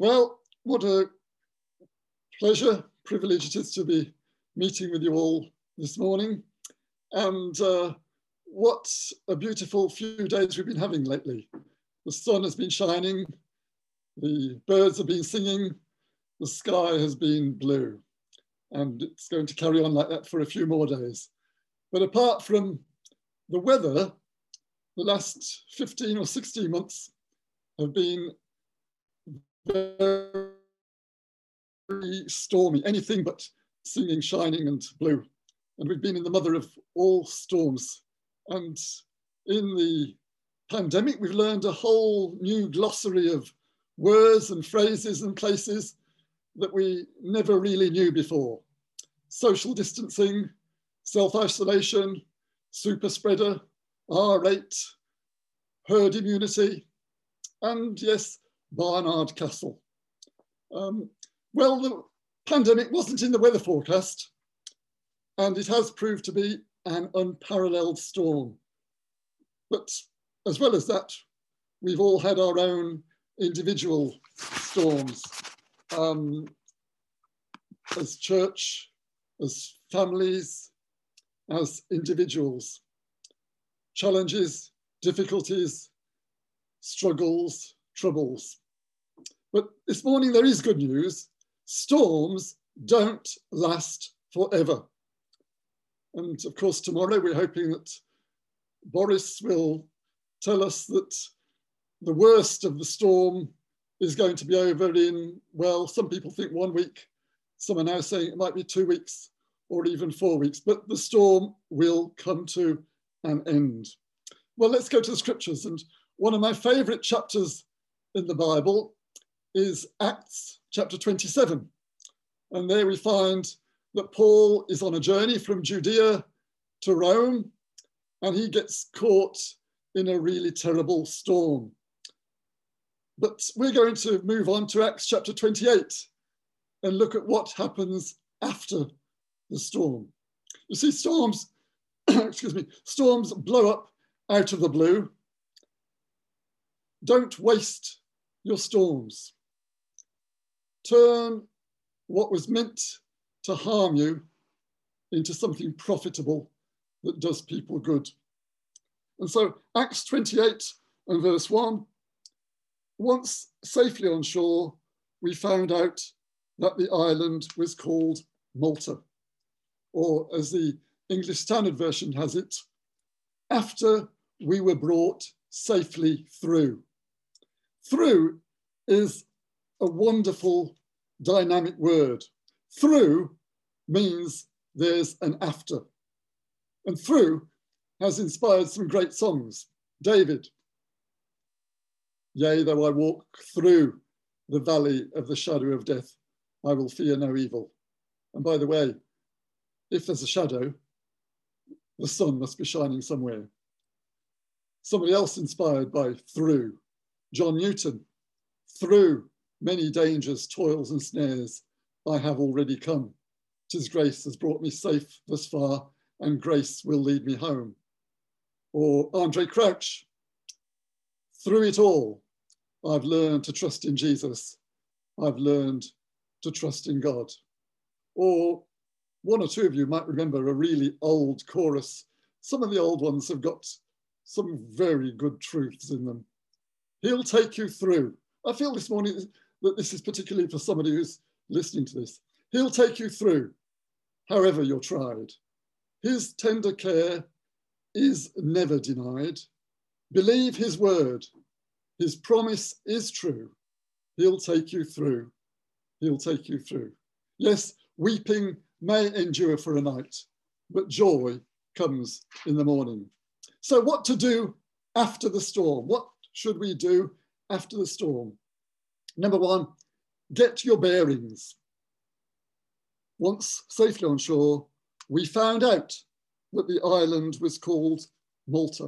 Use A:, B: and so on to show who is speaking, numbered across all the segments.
A: Well, what a pleasure, privilege it is to be meeting with you all this morning. And uh, what a beautiful few days we've been having lately. The sun has been shining, the birds have been singing, the sky has been blue. And it's going to carry on like that for a few more days. But apart from the weather, the last 15 or 16 months have been very stormy, anything but singing, shining and blue. And we've been in the mother of all storms. And in the pandemic, we've learned a whole new glossary of words and phrases and places that we never really knew before. Social distancing, self-isolation, super spreader, R rate, herd immunity, and yes, Barnard Castle. Um, well, the pandemic wasn't in the weather forecast, and it has proved to be an unparalleled storm. But as well as that, we've all had our own individual storms. Um, as church, as families, as individuals. Challenges, difficulties, struggles, troubles. But this morning there is good news. Storms don't last forever. And of course, tomorrow we're hoping that Boris will tell us that the worst of the storm is going to be over in, well, some people think one week, some are now saying it might be two weeks or even four weeks, but the storm will come to an end. Well, let's go to the scriptures. And one of my favorite chapters in the Bible is Acts chapter 27. And there we find that Paul is on a journey from Judea to Rome and he gets caught in a really terrible storm. But we're going to move on to Acts chapter 28 and look at what happens after the storm. You see, storms, excuse me, storms blow up out of the blue. Don't waste your storms. Turn what was meant to harm you into something profitable that does people good. And so, Acts 28 and verse 1 once safely on shore, we found out that the island was called Malta or as the English Standard Version has it, after we were brought safely through. Through is a wonderful dynamic word. Through means there's an after. And through has inspired some great songs. David, yea, though I walk through the valley of the shadow of death, I will fear no evil. And by the way, if there's a shadow, the sun must be shining somewhere. Somebody else inspired by through, John Newton, through many dangers, toils and snares, I have already come. Tis grace has brought me safe thus far, and grace will lead me home. Or Andraé Crouch, through it all, I've learned to trust in Jesus. I've learned to trust in God. Or one or two of you might remember a really old chorus. Some of the old ones have got some very good truths in them. He'll take you through. I feel this morning that this is particularly for somebody who's listening to this. He'll take you through, however you're tried. His tender care is never denied. Believe his word. His promise is true. He'll take you through. He'll take you through. Yes, weeping may endure for a night, but joy comes in the morning. So, what to do after the storm? What should we do after the storm? Number one, get your bearings. Once safely on shore, we found out that the island was called Malta.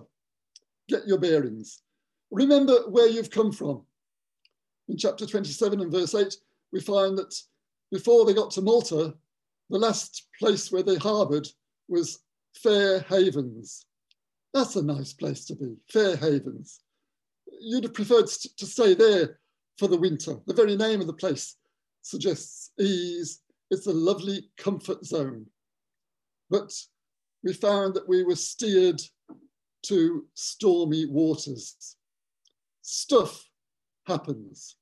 A: Get your bearings. Remember where you've come from. In chapter 27 and verse 8, we find that before they got to Malta, the last place where they harboured was Fair Havens. That's a nice place to be, Fair Havens. You'd have preferred to stay there for the winter. The very name of the place suggests ease. It's a lovely comfort zone. But we found that we were steered to stormy waters. Stuff happens.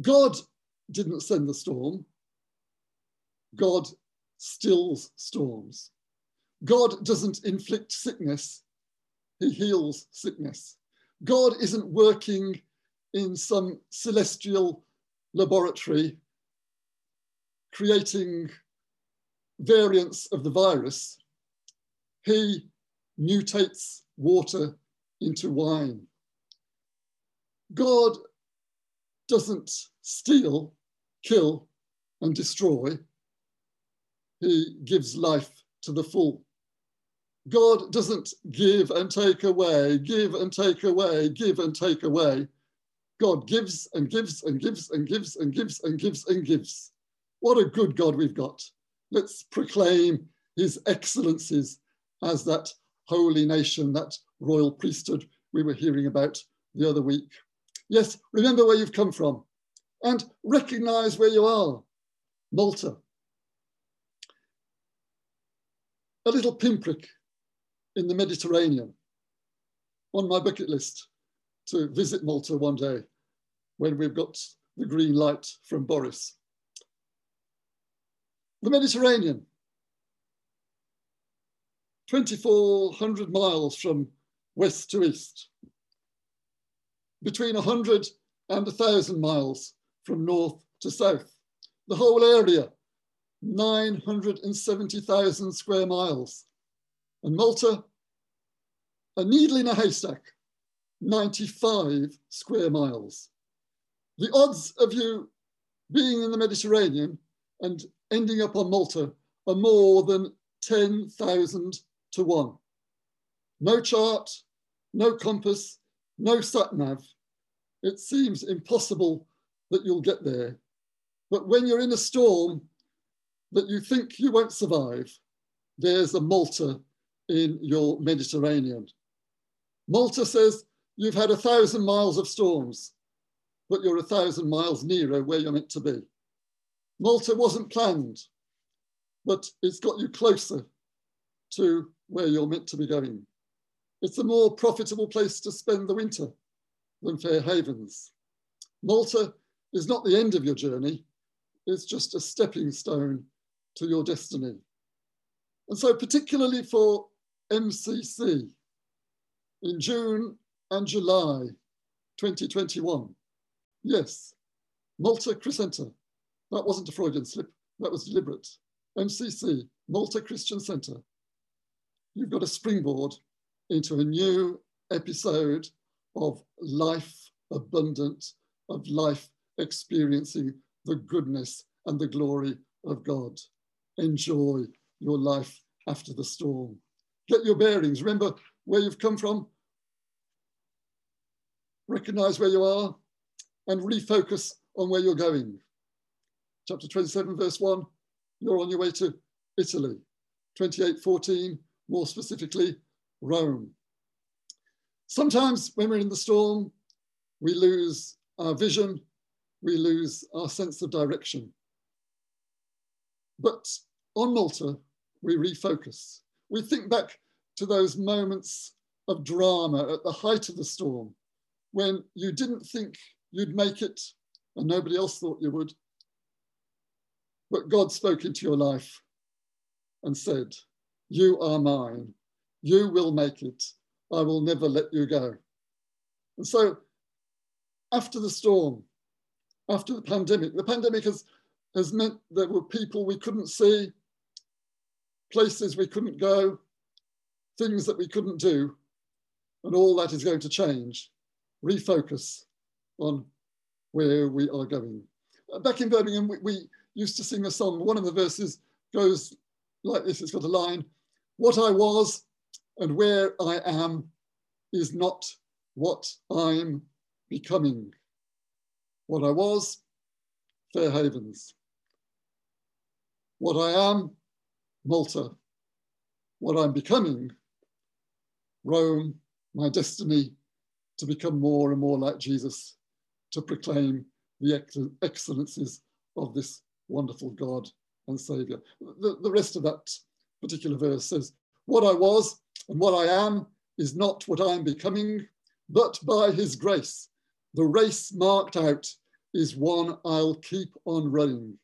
A: God didn't send the storm. God stills storms. God doesn't inflict sickness, he heals sickness. God isn't working in some celestial laboratory creating variants of the virus. He mutates water into wine. God doesn't steal, kill, and destroy. He gives life to the full. God doesn't give and take away, give and take away, give and take away. God gives and gives and gives and gives and gives and gives and gives. What a good God we've got. Let's proclaim his excellencies as that holy nation, that royal priesthood we were hearing about the other week. Yes, remember where you've come from and recognize where you are. Malta. A little pinprick in the Mediterranean on my bucket list to visit Malta one day when we've got the green light from Boris. The Mediterranean, 2,400 miles from west to east, between 100 and 1,000 miles from north to south. The whole area, 970,000 square miles. And Malta, a needle in a haystack, 95 square miles. The odds of you being in the Mediterranean and ending up on Malta are more than 10,000 to one. No chart, no compass, no sat nav. It seems impossible that you'll get there. But when you're in a storm that you think you won't survive, there's a Malta in your Mediterranean. Malta says you've had a thousand miles of storms, but you're a thousand miles nearer where you're meant to be. Malta wasn't planned, but it's got you closer to where you're meant to be going. It's a more profitable place to spend the winter than Fair Havens. Malta is not the end of your journey, it's just a stepping stone to your destiny. And so, particularly for MCC, in June and July 2021, yes, Malta Christian Centre, that wasn't a Freudian slip, that was deliberate. MCC, Malta Christian Centre, you've got a springboard into a new episode of life abundant, of life experiencing the goodness and the glory of God. Enjoy your life after the storm. Get your bearings. Remember where you've come from. Recognize where you are and refocus on where you're going. Chapter 27, verse 1, you're on your way to Italy. 28, 14, more specifically, Rome. Sometimes when we're in the storm, we lose our vision, we lose our sense of direction. But on Malta, we refocus. We think back to those moments of drama at the height of the storm when you didn't think you'd make it and nobody else thought you would. But God spoke into your life and said, You are mine. You will make it. I will never let you go. And so, after the storm, after the pandemic, the pandemic has, has meant there were people we couldn't see, places we couldn't go, things that we couldn't do, and all that is going to change. Refocus on where we are going. Uh, back in Birmingham, we, we used to sing a song. One of the verses goes like this it's got a line What I was and where I am is not what I'm becoming. What I was, Fair Havens. What I am, Malta. What I'm becoming, Rome, my destiny to become more and more like Jesus to proclaim the ex excellencies of this wonderful God and Saviour. The, the rest of that particular verse says, What I was and what I am is not what I am becoming, but by his grace, the race marked out is one I'll keep on running.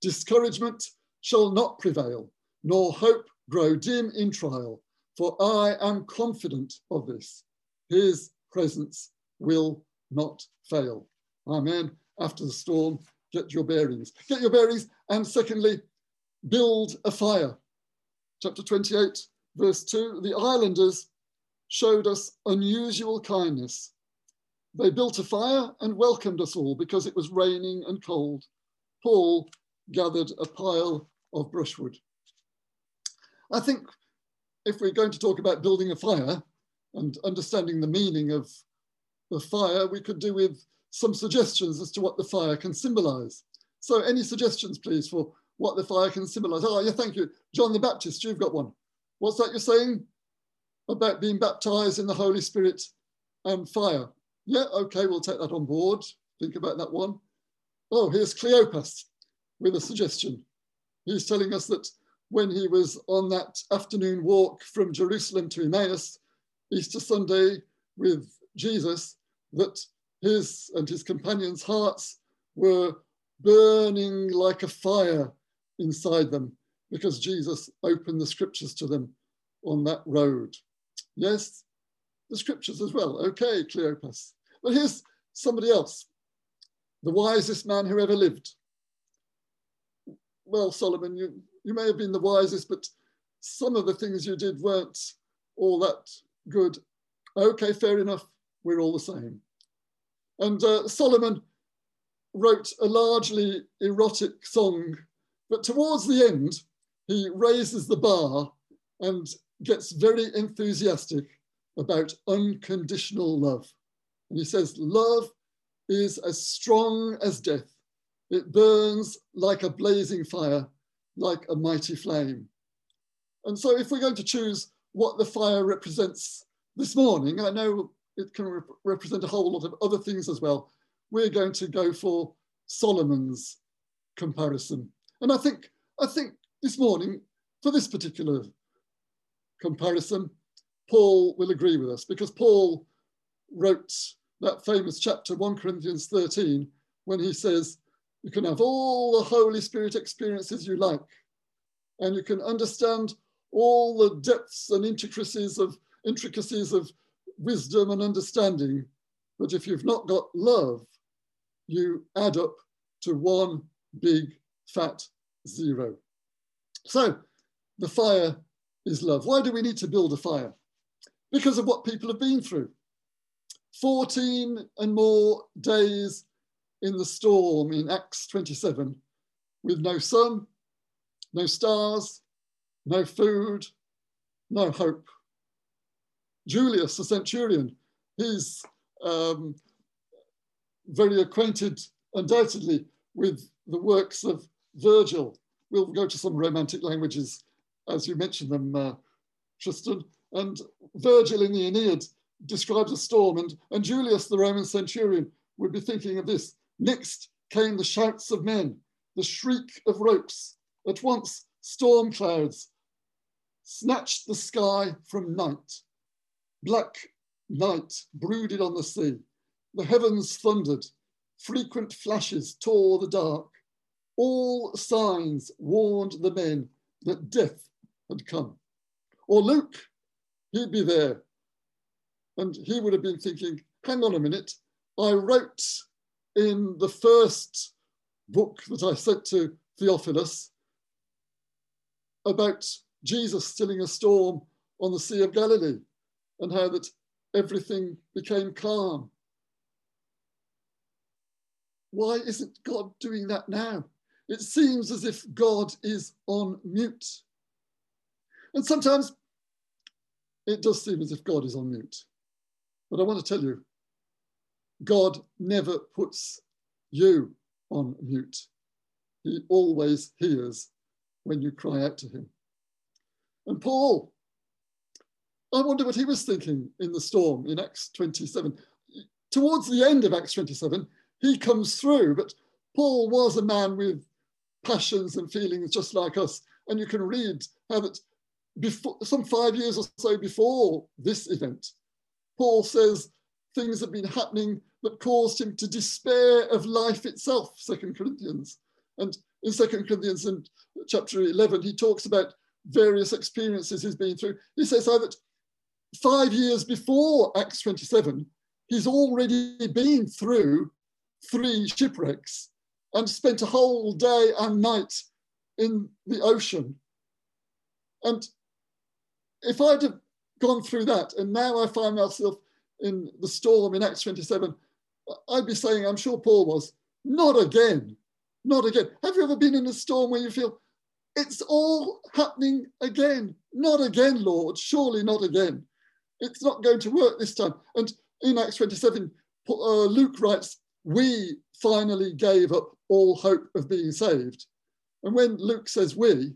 A: Discouragement shall not prevail, nor hope grow dim in trial, for I am confident of this. His presence will not fail. Amen. After the storm, get your bearings. Get your bearings. And secondly, build a fire. Chapter 28, verse 2 the islanders showed us unusual kindness. They built a fire and welcomed us all because it was raining and cold. Paul gathered a pile of brushwood. I think if we're going to talk about building a fire and understanding the meaning of the fire, we could do with some suggestions as to what the fire can symbolize. So any suggestions, please, for what the fire can symbolize? Oh, yeah, thank you. John the Baptist, you've got one. What's that you're saying? About being baptized in the Holy Spirit and fire. Yeah, okay, we'll take that on board. Think about that one. Oh, here's Cleopas with a suggestion. He's telling us that when he was on that afternoon walk from Jerusalem to Emmaus, Easter Sunday with Jesus, that his and his companions' hearts were burning like a fire inside them because Jesus opened the scriptures to them on that road. Yes, the scriptures as well. Okay, Cleopas. But here's somebody else, the wisest man who ever lived. Well, Solomon, you, you may have been the wisest, but some of the things you did weren't all that good. Okay, fair enough. We're all the same. And uh, Solomon wrote a largely erotic song, but towards the end, he raises the bar and gets very enthusiastic about unconditional love. And he says, Love is as strong as death. It burns like a blazing fire, like a mighty flame. And so, if we're going to choose what the fire represents this morning, I know it can rep represent a whole lot of other things as well. We're going to go for Solomon's comparison. And I think, I think this morning, for this particular comparison, Paul will agree with us because Paul wrote that famous chapter 1 Corinthians 13 when he says, you can have all the Holy Spirit experiences you like, and you can understand all the depths and intricacies of intricacies of wisdom and understanding. But if you've not got love, you add up to one big fat zero. So the fire is love. Why do we need to build a fire? Because of what people have been through. 14 and more days in the storm in Acts 27 with no sun, no stars, no food, no hope. Julius, the centurion, he's um, very acquainted, undoubtedly, with the works of Virgil. We'll go to some romantic languages as you mentioned them, uh, Tristan. And Virgil in the Aeneid describes a storm, and, and Julius, the Roman centurion, would be thinking of this. Next came the shouts of men, the shriek of ropes. At once, storm clouds snatched the sky from night. Black night brooded on the sea. The heavens thundered. Frequent flashes tore the dark. All signs warned the men that death had come. Or Luke, he'd be there. And he would have been thinking, hang on a minute, I wrote in the first book that I sent to Theophilus about Jesus stilling a storm on the Sea of Galilee and how that everything became calm. Why isn't God doing that now? It seems as if God is on mute. And sometimes it does seem as if God is on mute. But I want to tell you, God never puts you on mute. He always hears when you cry out to him. And Paul, I wonder what he was thinking in the storm in Acts 27. Towards the end of Acts 27, he comes through. But Paul was a man with passions and feelings just like us. And you can read how that before some five years or so before this event, Paul says things have been happening that caused him to despair of life itself, Second Corinthians. And in Second Corinthians in chapter 11, he talks about various experiences he's been through. He says how that five years before Acts 27, he's already been through three shipwrecks and spent a whole day and night in the ocean. And if I'd have gone through that and now I find myself in the storm in Acts 27, I'd be saying, I'm sure Paul was, not again, not again. Have you ever been in a storm where you feel it's all happening again? Not again, Lord, surely not again. It's not going to work this time. And in Acts 27, uh, Luke writes, We finally gave up all hope of being saved. And when Luke says we,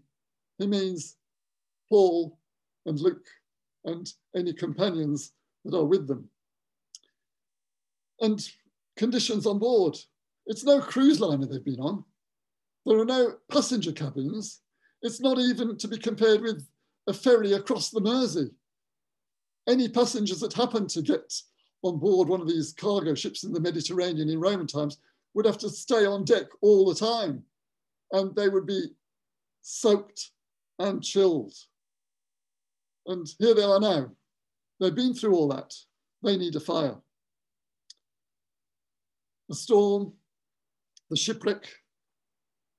A: he means Paul and Luke and any companions that are with them. And conditions on board. It's no cruise liner they've been on. There are no passenger cabins. It's not even to be compared with a ferry across the Mersey. Any passengers that happen to get on board one of these cargo ships in the Mediterranean in Roman times would have to stay on deck all the time and they would be soaked and chilled. And here they are now. They've been through all that. They need a fire. The storm, the shipwreck,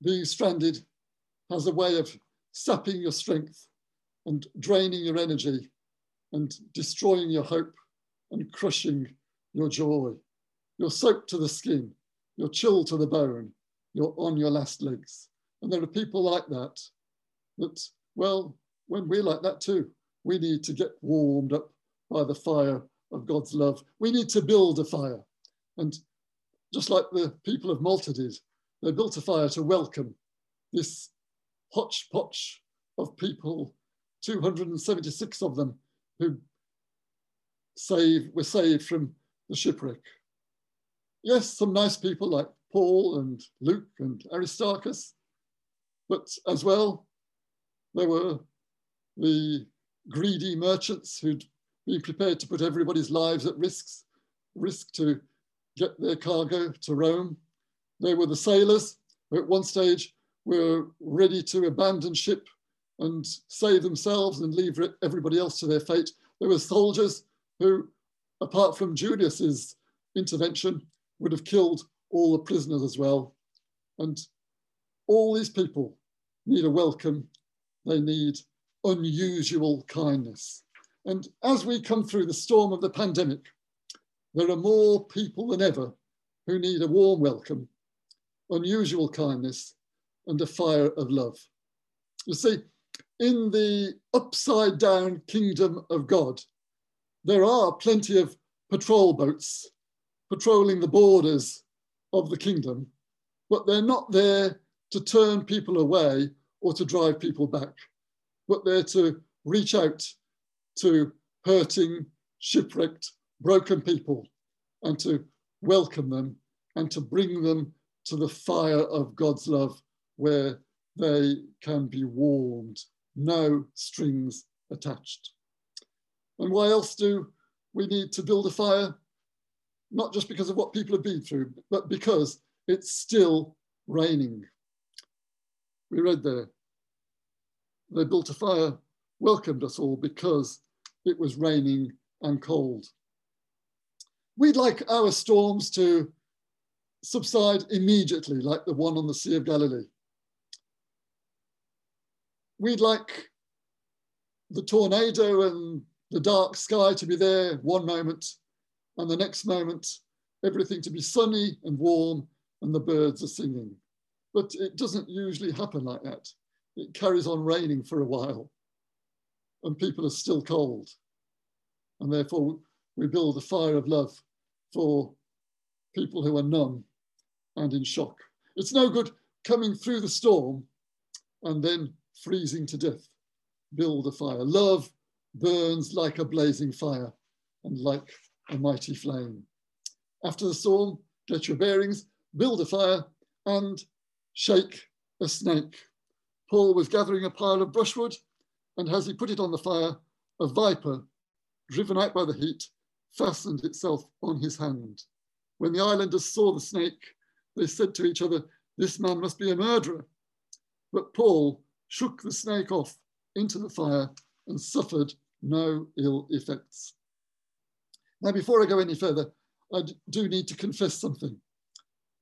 A: being stranded has a way of sapping your strength and draining your energy and destroying your hope and crushing your joy. You're soaked to the skin, you're chilled to the bone, you're on your last legs. And there are people like that, that, well, when we're like that too, we need to get warmed up by the fire of God's love. We need to build a fire. And just like the people of Malta did, they built a fire to welcome this hodgepodge of people, 276 of them who save, were saved from the shipwreck. Yes, some nice people like Paul and Luke and Aristarchus, but as well, there were the greedy merchants who'd been prepared to put everybody's lives at risks, risk to get their cargo to Rome. They were the sailors who at one stage were ready to abandon ship and save themselves and leave everybody else to their fate. There were soldiers who, apart from Julius's intervention, would have killed all the prisoners as well. And all these people need a welcome. They need unusual kindness. And as we come through the storm of the pandemic, there are more people than ever who need a warm welcome, unusual kindness, and a fire of love. You see, in the upside down kingdom of God, there are plenty of patrol boats patrolling the borders of the kingdom, but they're not there to turn people away or to drive people back, but they're to reach out to hurting, shipwrecked, broken people and to welcome them and to bring them to the fire of God's love where they can be warmed, no strings attached. And why else do we need to build a fire? Not just because of what people have been through, but because it's still raining. We read there, they built a fire, welcomed us all because it was raining and cold. We'd like our storms to subside immediately, like the one on the Sea of Galilee. We'd like the tornado and the dark sky to be there one moment, and the next moment, everything to be sunny and warm, and the birds are singing. But it doesn't usually happen like that. It carries on raining for a while, and people are still cold. And therefore, we build a fire of love for people who are numb and in shock. It's no good coming through the storm and then freezing to death. Build a fire. Love burns like a blazing fire and like a mighty flame. After the storm, get your bearings, build a fire, and shake a snake. Paul was gathering a pile of brushwood, and as he put it on the fire, a viper, driven out by the heat, fastened itself on his hand. When the islanders saw the snake, they said to each other, This man must be a murderer. But Paul shook the snake off into the fire and suffered no ill effects. Now, before I go any further, I do need to confess something.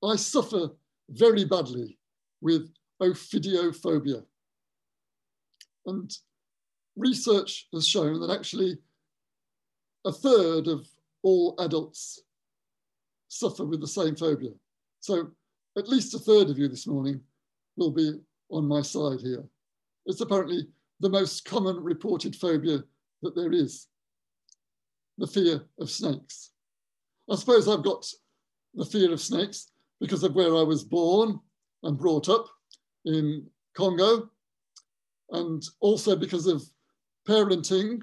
A: I suffer very badly with ophidiophobia. And research has shown that actually a third of all adults suffer with the same phobia. So at least a third of you this morning will be on my side here. It's apparently the most common reported phobia that there is, the fear of snakes. I suppose I've got the fear of snakes because of where I was born and brought up in Congo, and also because of parenting.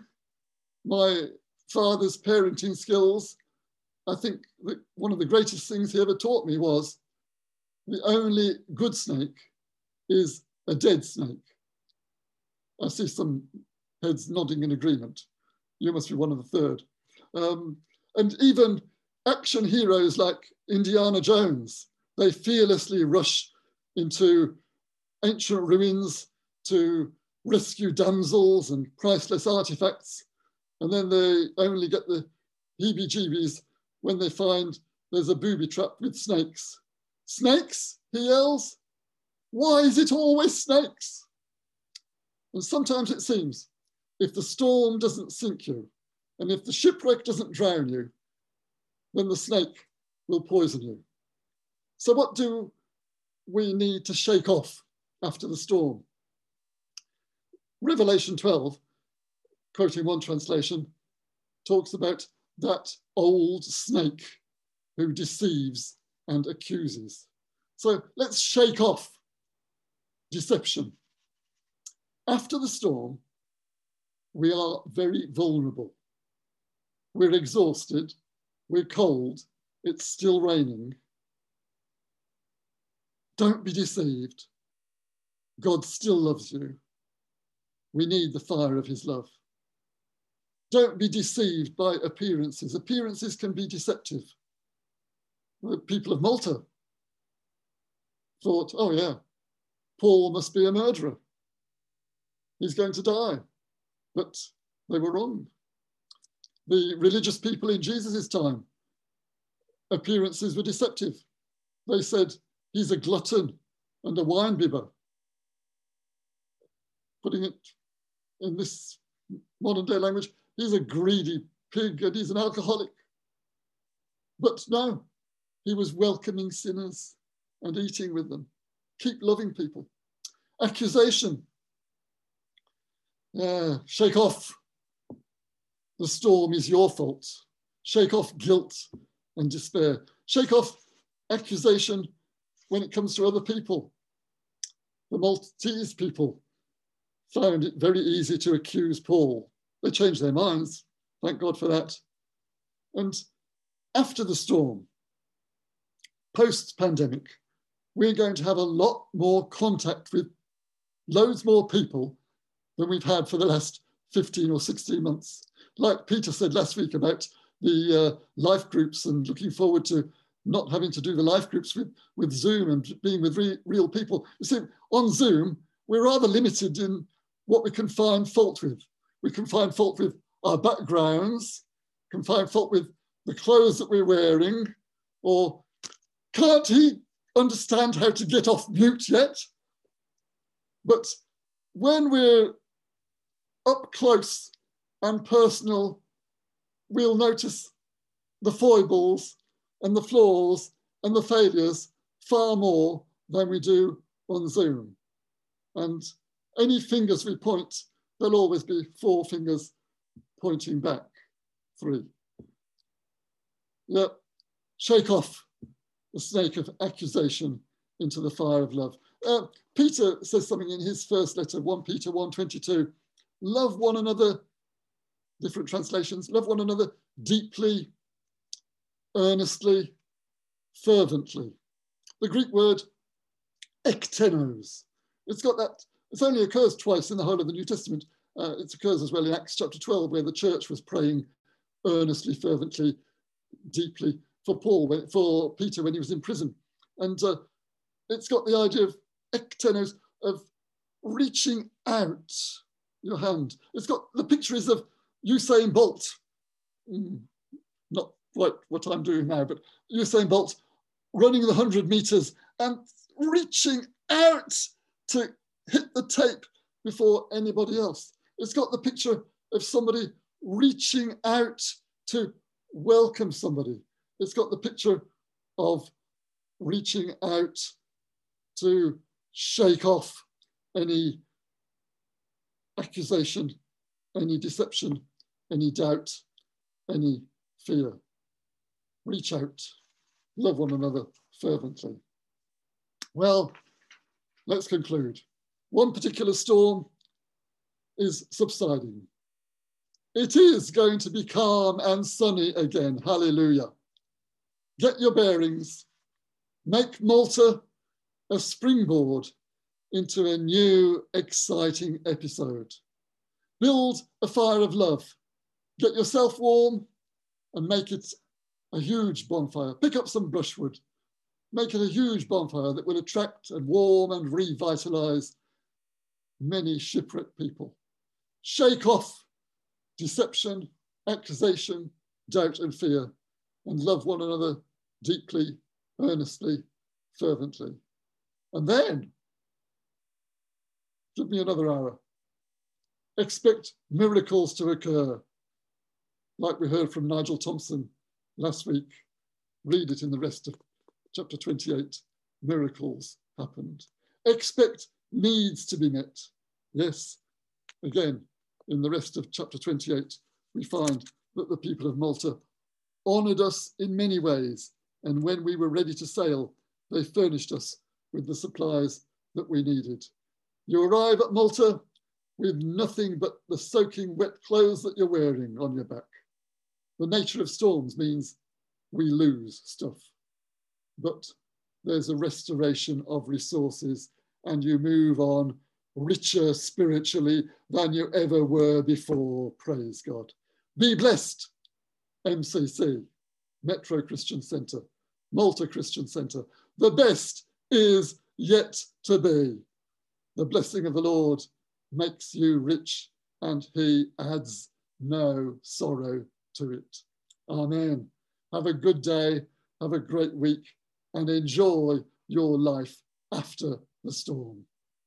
A: My father's parenting skills, I think one of the greatest things he ever taught me was the only good snake is a dead snake. I see some heads nodding in agreement. You must be one of the third. Um, and even action heroes like Indiana Jones, they fearlessly rush into ancient ruins to rescue damsels and priceless artifacts. And then they only get the heebie jeebies when they find there's a booby trap with snakes. Snakes, he yells. Why is it always snakes? And sometimes it seems if the storm doesn't sink you and if the shipwreck doesn't drown you, then the snake will poison you. So, what do we need to shake off after the storm? Revelation 12, quoting one translation, talks about that old snake who deceives and accuses. So let's shake off deception. After the storm, we are very vulnerable. We're exhausted, we're cold, it's still raining. Don't be deceived. God still loves you. We need the fire of his love. Don't be deceived by appearances. Appearances can be deceptive. The people of Malta thought, oh, yeah, Paul must be a murderer. He's going to die. But they were wrong. The religious people in Jesus' time, appearances were deceptive. They said, he's a glutton and a wine bibber. Putting it in this modern day language, he's a greedy pig and he's an alcoholic. But no, he was welcoming sinners and eating with them. Keep loving people. Accusation. Uh, shake off. The storm is your fault. Shake off guilt and despair. Shake off accusation when it comes to other people. The Maltese people found it very easy to accuse Paul. They changed their minds. Thank God for that. And after the storm, post pandemic, we're going to have a lot more contact with loads more people than we've had for the last 15 or 16 months. Like Peter said last week about the uh, life groups and looking forward to not having to do the life groups with, with Zoom and being with re real people. You see, on Zoom, we're rather limited in what we can find fault with. We can find fault with our backgrounds, can find fault with the clothes that we're wearing, or can't he understand how to get off mute yet? But when we're up close and personal, we'll notice the foibles and the flaws and the failures far more than we do on Zoom. And any fingers we point, there'll always be four fingers pointing back, three. Yep, shake off the snake of accusation into the fire of love. Uh, Peter says something in his first letter, 1 Peter 1.22, love one another, different translations, love one another deeply, earnestly, fervently. The Greek word ektenos. It's got that, it only occurs twice in the whole of the New Testament. Uh, it occurs as well in Acts chapter 12, where the church was praying earnestly, fervently, deeply for Paul, for Peter when he was in prison. And uh, it's got the idea of ektenos, of reaching out your hand. It's got the picture is of Usain Bolt. Mm, not quite what I'm doing now, but Usain Bolt running the 100 meters and reaching out to hit the tape before anybody else. It's got the picture of somebody reaching out to welcome somebody. It's got the picture of reaching out to shake off any accusation, any deception, any doubt, any fear. Reach out, love one another fervently. Well, let's conclude. One particular storm is subsiding. It is going to be calm and sunny again. Hallelujah. Get your bearings. Make Malta a springboard into a new exciting episode. Build a fire of love. Get yourself warm and make it a huge bonfire. Pick up some brushwood. Make it a huge bonfire that will attract and warm and revitalize many shipwrecked people. Shake off deception, accusation, doubt, and fear, and love one another deeply, earnestly, fervently. And then Give me another hour. Expect miracles to occur. Like we heard from Nigel Thompson last week. Read it in the rest of chapter 28. Miracles happened. Expect needs to be met. Yes, again, in the rest of chapter 28, we find that the people of Malta honoured us in many ways. And when we were ready to sail, they furnished us with the supplies that we needed. You arrive at Malta with nothing but the soaking wet clothes that you're wearing on your back. The nature of storms means we lose stuff, but there's a restoration of resources and you move on richer spiritually than you ever were before. Praise God. Be blessed, MCC, Metro Christian Centre, Malta Christian Centre. The best is yet to be. The blessing of the Lord makes you rich and he adds no sorrow to it. Amen. Have a good day, have a great week, and enjoy your life after the storm.